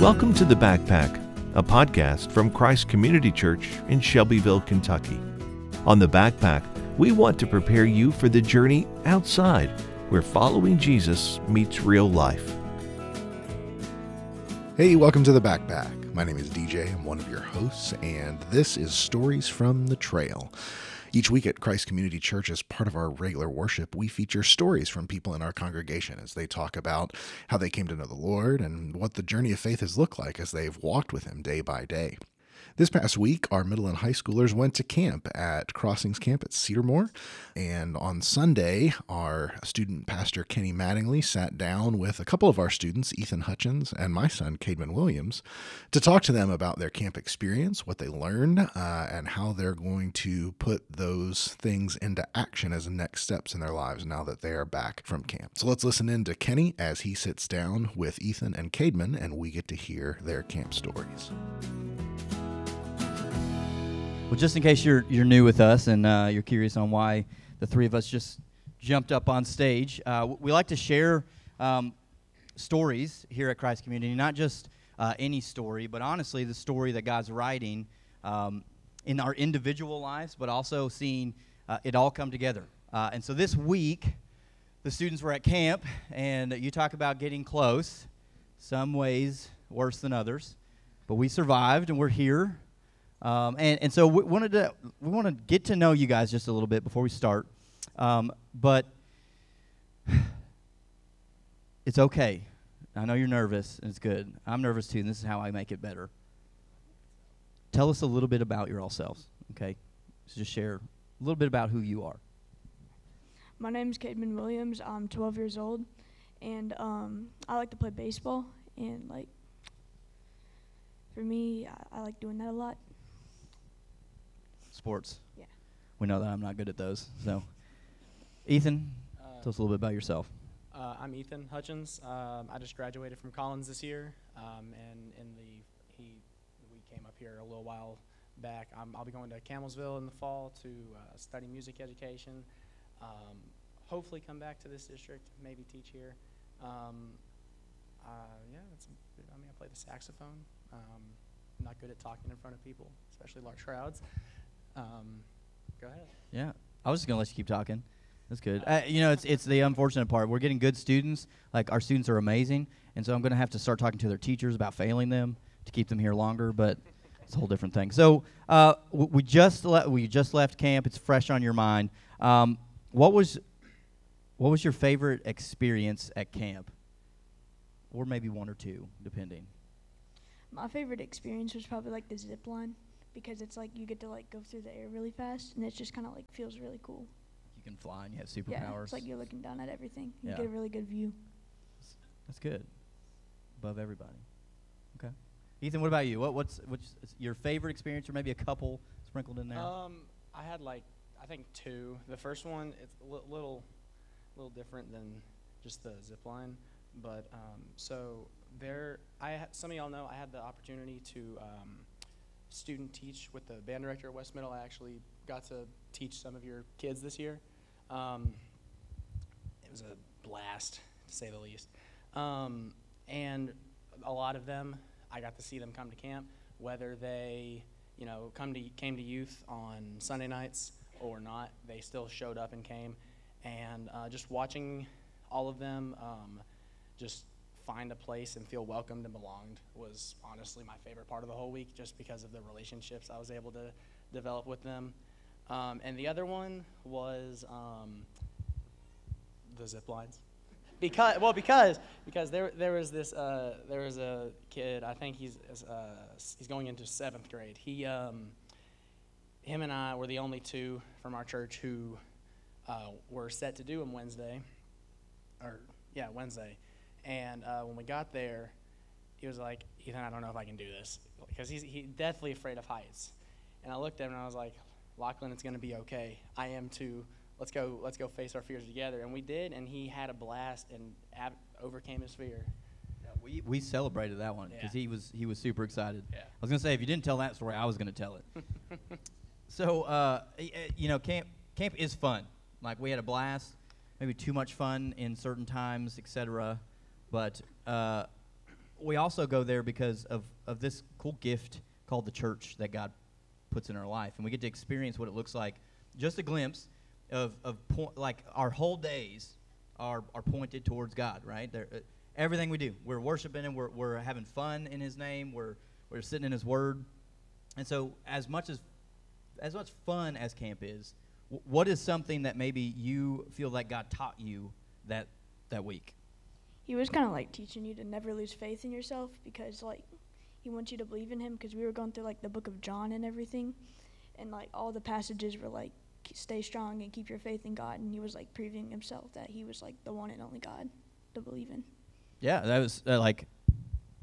Welcome to The Backpack, a podcast from Christ Community Church in Shelbyville, Kentucky. On The Backpack, we want to prepare you for the journey outside where following Jesus meets real life. Hey, welcome to The Backpack. My name is DJ. I'm one of your hosts, and this is Stories from the Trail. Each week at Christ Community Church, as part of our regular worship, we feature stories from people in our congregation as they talk about how they came to know the Lord and what the journey of faith has looked like as they've walked with Him day by day. This past week, our middle and high schoolers went to camp at Crossings Camp at Cedarmore. And on Sunday, our student pastor Kenny Mattingly sat down with a couple of our students, Ethan Hutchins and my son, Caedmon Williams, to talk to them about their camp experience, what they learned, uh, and how they're going to put those things into action as next steps in their lives now that they are back from camp. So let's listen in to Kenny as he sits down with Ethan and Caedmon, and we get to hear their camp stories. Well, just in case you're you're new with us and uh, you're curious on why the three of us just jumped up on stage, uh, we like to share um, stories here at Christ Community, not just uh, any story, but honestly the story that God's writing um, in our individual lives, but also seeing uh, it all come together. Uh, and so this week, the students were at camp, and you talk about getting close. Some ways worse than others, but we survived, and we're here. Um, and, and so we wanted to we want to get to know you guys just a little bit before we start. Um, but it's okay. I know you're nervous, and it's good. I'm nervous too, and this is how I make it better. Tell us a little bit about yourselves, okay? So just share a little bit about who you are. My name is Caedmon Williams. I'm 12 years old, and um, I like to play baseball. And like, for me, I, I like doing that a lot. Sports. Yeah. We know that I'm not good at those. So, Ethan, Uh, tell us a little bit about yourself. uh, I'm Ethan Hutchins. Um, I just graduated from Collins this year, um, and in the he we came up here a little while back. Um, I'll be going to Campbellsville in the fall to uh, study music education. Um, hopefully, come back to this district, maybe teach here. Um, uh, yeah, that's, I mean, I play the saxophone. Um, I'm not good at talking in front of people, especially large crowds. Um, go ahead. Yeah, I was just gonna let you keep talking. That's good. Uh, you know, it's it's the unfortunate part. We're getting good students. Like our students are amazing, and so I'm gonna have to start talking to their teachers about failing them to keep them here longer. But it's a whole different thing. So uh, w- we just le- we just left camp. It's fresh on your mind. Um, what was what was your favorite experience at camp, or maybe one or two, depending. My favorite experience was probably like the zip line because it's like you get to like go through the air really fast, and it just kind of like feels really cool. You can fly and you have superpowers. Yeah, superpowers. it's like you're looking down at everything. You Yeah. get a really good view. That's good. Above everybody. Okay. Ethan, what about you? What, what's what's your favorite experience, or maybe a couple sprinkled in there? Um, I had like I think two. The first one it's a li- little, little different than just the zip line, but um, so there. I ha- some of y'all know I had the opportunity to um, student teach with the band director at West Middle. I actually got to teach some of your kids this year. Um, it was a blast to say the least. Um, and a lot of them, I got to see them come to camp, whether they, you know, come to came to youth on Sunday nights or not. They still showed up and came, and uh, just watching all of them um, just find a place and feel welcomed and belonged was honestly my favorite part of the whole week, just because of the relationships I was able to develop with them. Um, and the other one was um, the zip lines. Because well because because there there was this uh, there was a kid I think he's uh, he's going into seventh grade. He um, him and I were the only two from our church who uh, were set to do him Wednesday or yeah Wednesday and uh, when we got there he was like Ethan I don't know if I can do this because he's he deathly afraid of heights and I looked at him and I was like Lachlan it's gonna be okay I am too let's go let's go face our fears together and we did and he had a blast and ab- overcame his fear we we celebrated that one because Yeah. he was he was super excited. Yeah. I was gonna say if you didn't tell that story, I was gonna tell it. so uh, uh, you know, camp camp is fun. Like we had a blast. Maybe too much fun in certain times, etc. But uh, we also go there because of, of this cool gift called the church that God puts in our life. And we get to experience what it looks like, just a glimpse of, of like our whole days are, are pointed towards God, right? Uh, everything we do, we're worshiping Him, we're, we're having fun in His name, we're, we're sitting in His Word. And so, as much as as much fun as camp is, w- what is something that maybe you feel like God taught you that that week? He was kind of like teaching you to never lose faith in yourself because like he wants you to believe in him because we were going through like the book of John and everything, and like all the passages were like stay strong and keep your faith in God, and he was like proving himself that he was like the one and only God to believe in. Yeah, that was uh, like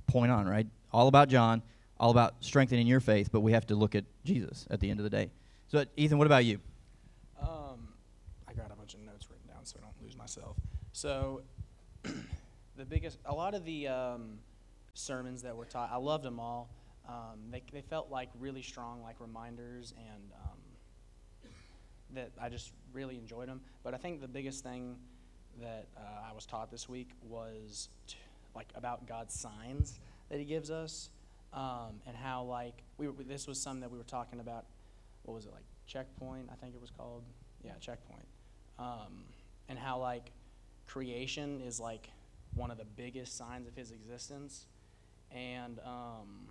point on, right? All about John, all about strengthening your faith, but we have to look at Jesus at the end of the day. So, Ethan, what about you? Um, I got a bunch of notes written down so I don't lose myself. So, the biggest, a lot of the um, sermons that were taught, I loved them all. Um, they, they felt like really strong, like reminders, and um, that I just really enjoyed them. But I think the biggest thing that uh, I was taught this week was like about God's signs that He gives us, um, and how like we were, this was something that we were talking about. What was it like? Checkpoint, I think it was called. Yeah, checkpoint. Um, and how like creation is like one of the biggest signs of His existence, and um,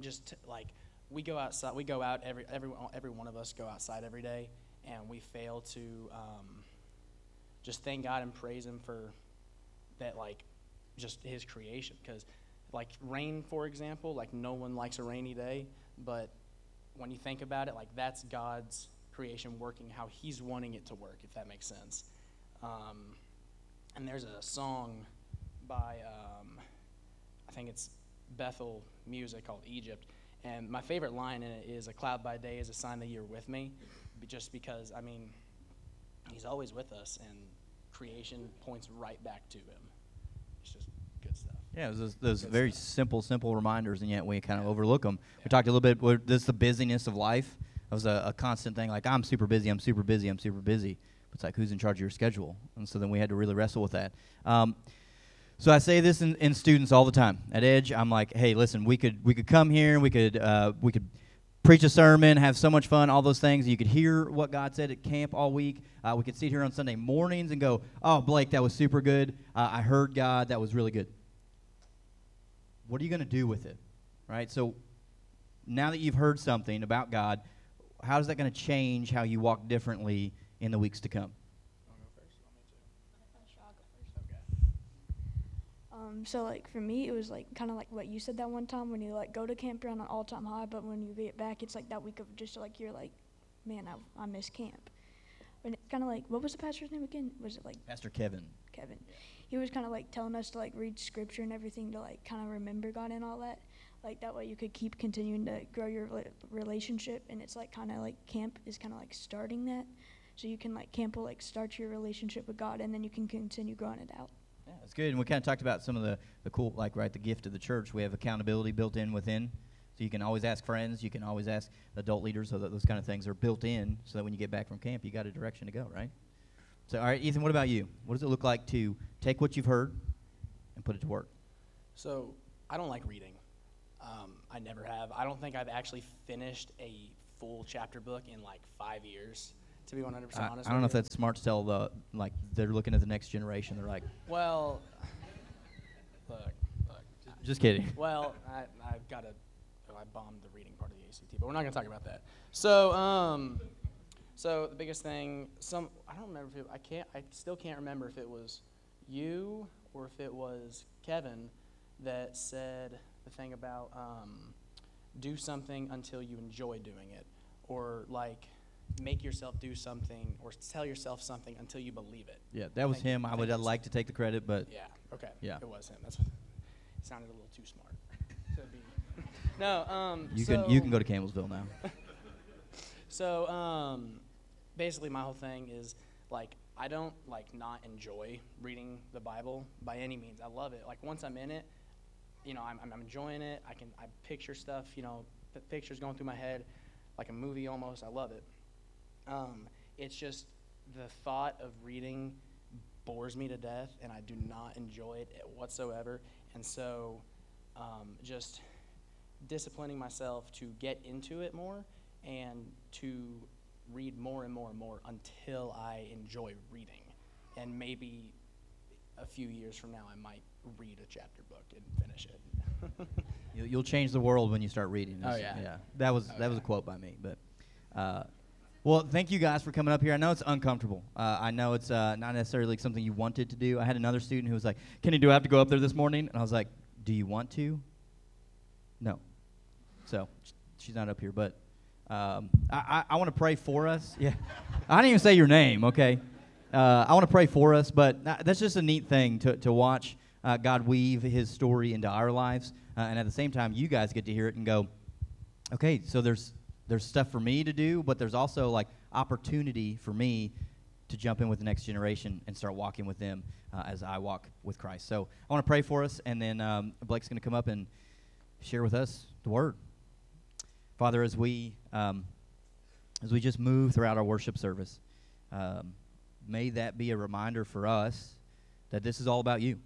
just t- like we go outside, we go out every every every one of us go outside every day, and we fail to um, just thank God and praise Him for that, like just His creation. Because like rain, for example, like no one likes a rainy day, but when you think about it, like that's God's creation working how He's wanting it to work, if that makes sense. Um, and there's a song by um, I think it's Bethel Music called Egypt. And my favorite line in it is, A cloud by day is a sign that you're with me. Just because, I mean, he's always with us, and creation points right back to him. It's just good stuff. Yeah, it was those, those very stuff. simple, simple reminders, and yet we kind of Yeah. overlook them. We talked a little bit. This is the busyness of life. That was a, a constant thing. Like I'm super busy. I'm super busy. I'm super busy. It's like who's in charge of your schedule? And so then we had to really wrestle with that. Um, so I say this in, in students all the time. At Edge, I'm like, hey, listen, we could we could come here, we could uh, we could preach a sermon, have so much fun, all those things. You could hear what God said at camp all week. Uh, we could sit here on Sunday mornings and go, oh, Blake, that was super good. Uh, I heard God. That was really good. What are you going to do with it? Right? So now that you've heard something about God, how is that going to change how you walk differently in the weeks to come? Um, so like for me, it was like kind of like what you said that one time when you like go to camp you're on an all time high, but when you get back, it's like that week of just like you're like, man, I I miss camp. And it's kind of like what was the pastor's name again? Was it like Pastor Kevin. Kevin? He was kind of like telling us to like read scripture and everything to like kind of remember God and all that. Like that way you could keep continuing to grow your relationship, and it's like kind of like camp is kind of like starting that. So you can like camp will like start your relationship with God, and then you can continue growing it out. Yeah, that's good. And we kind of talked about some of the, the cool, like, right, the gift of the church. We have accountability built in within. So you can always ask friends. You can always ask adult leaders. So that those kind of things are built in so that when you get back from camp, you got a direction to go, right? So, all right, Ethan, what about you? What does it look like to take what you've heard and put it to work? So I don't like reading. Um, I never have. I don't think I've actually finished a full chapter book in like five years. To be 100% I, honest. I don't know if that's smart to tell the, like, they're looking at the next generation. They're like, Well, look, look. just kidding. Well, I, I've got to. Oh, I bombed the reading part of the ACT, but we're not going to talk about that. So, um, so the biggest thing, some I don't remember if it, I can't. I still can't remember if it was you or if it was Kevin that said the thing about um, do something until you enjoy doing it, or like make yourself do something, or tell yourself something until you believe it. Yeah, that was Thank- him. I thank would you, uh, like to take the credit, but Yeah. Okay. Yeah. It was him. That's what. It sounded a little too smart to be. no. Um. you can you can go to Campbellsville now. So um, basically, my whole thing is like I don't like not enjoy reading the Bible by any means. I love it. Like once I'm in it, you know, I'm, I'm enjoying it. I can I picture stuff. You know, the pictures going through my head, like a movie almost. I love it. Um, it's just the thought of reading bores me to death, and I do not enjoy it whatsoever. And so, um, just disciplining myself to get into it more and to read more and more and more until I enjoy reading. And maybe a few years from now, I might read a chapter book and finish it. You- You'll change the world when you start reading. Oh, It's- yeah. That was Oh, that was a quote by me, but. Uh, well, thank you guys for coming up here. I know it's uncomfortable. Uh, I know it's uh, not necessarily like something you wanted to do. I had another student who was like, "Kenny, do I have to go up there this morning?" And I was like, "Do you want to?" No. So she's not up here, but um, I, I, I want to pray for us. Yeah, I didn't even say your name. Okay, uh, I want to pray for us, but that's just a neat thing to to watch uh, God weave His story into our lives, uh, and at the same time, you guys get to hear it and go, okay, so there's there's stuff for me to do, but there's also like opportunity for me to jump in with the next generation and start walking with them uh, as I walk with Christ. So I want to pray for us, and then um, Blake's going to come up and share with us the word. Father, as we um, as we just move throughout our worship service, um, may that be a reminder for us that this is all about you.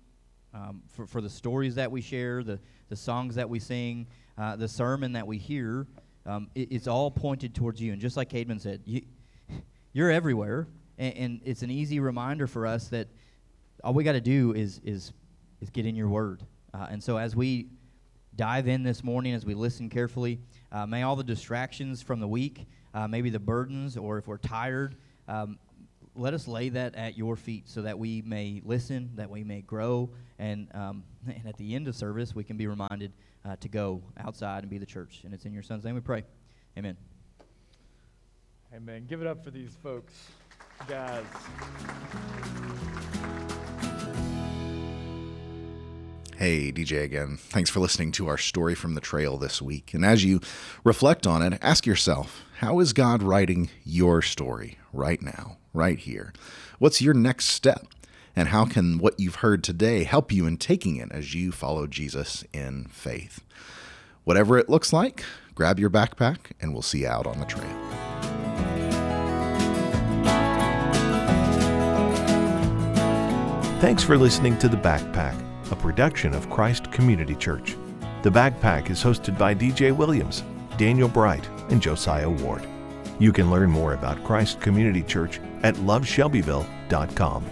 Um, for, for the stories that we share, the, the songs that we sing, uh, the sermon that we hear, um, it, it's all pointed towards you. And just like Caedmon said, you, you're everywhere, and, and it's an easy reminder for us that all we got to do is is is get in your word. Uh, and so as we dive in this morning, as we listen carefully, uh, may all the distractions from the week, uh, maybe the burdens, or if we're tired, um, let us lay that at your feet so that we may listen, that we may grow, and, um, and at the end of service, we can be reminded uh, to go outside and be the church. And it's in your son's name we pray. Amen. Amen. Give it up for these folks, guys. Hey, DJ again. Thanks for listening to our story from the trail this week. And as you reflect on it, ask yourself how is God writing your story right now, right here? What's your next step? And how can what you've heard today help you in taking it as you follow Jesus in faith? Whatever it looks like, grab your backpack and we'll see you out on the trail. Thanks for listening to The Backpack, a production of Christ Community Church. The Backpack is hosted by DJ Williams, Daniel Bright, and Josiah Ward. You can learn more about Christ Community Church at loveshelbyville.com.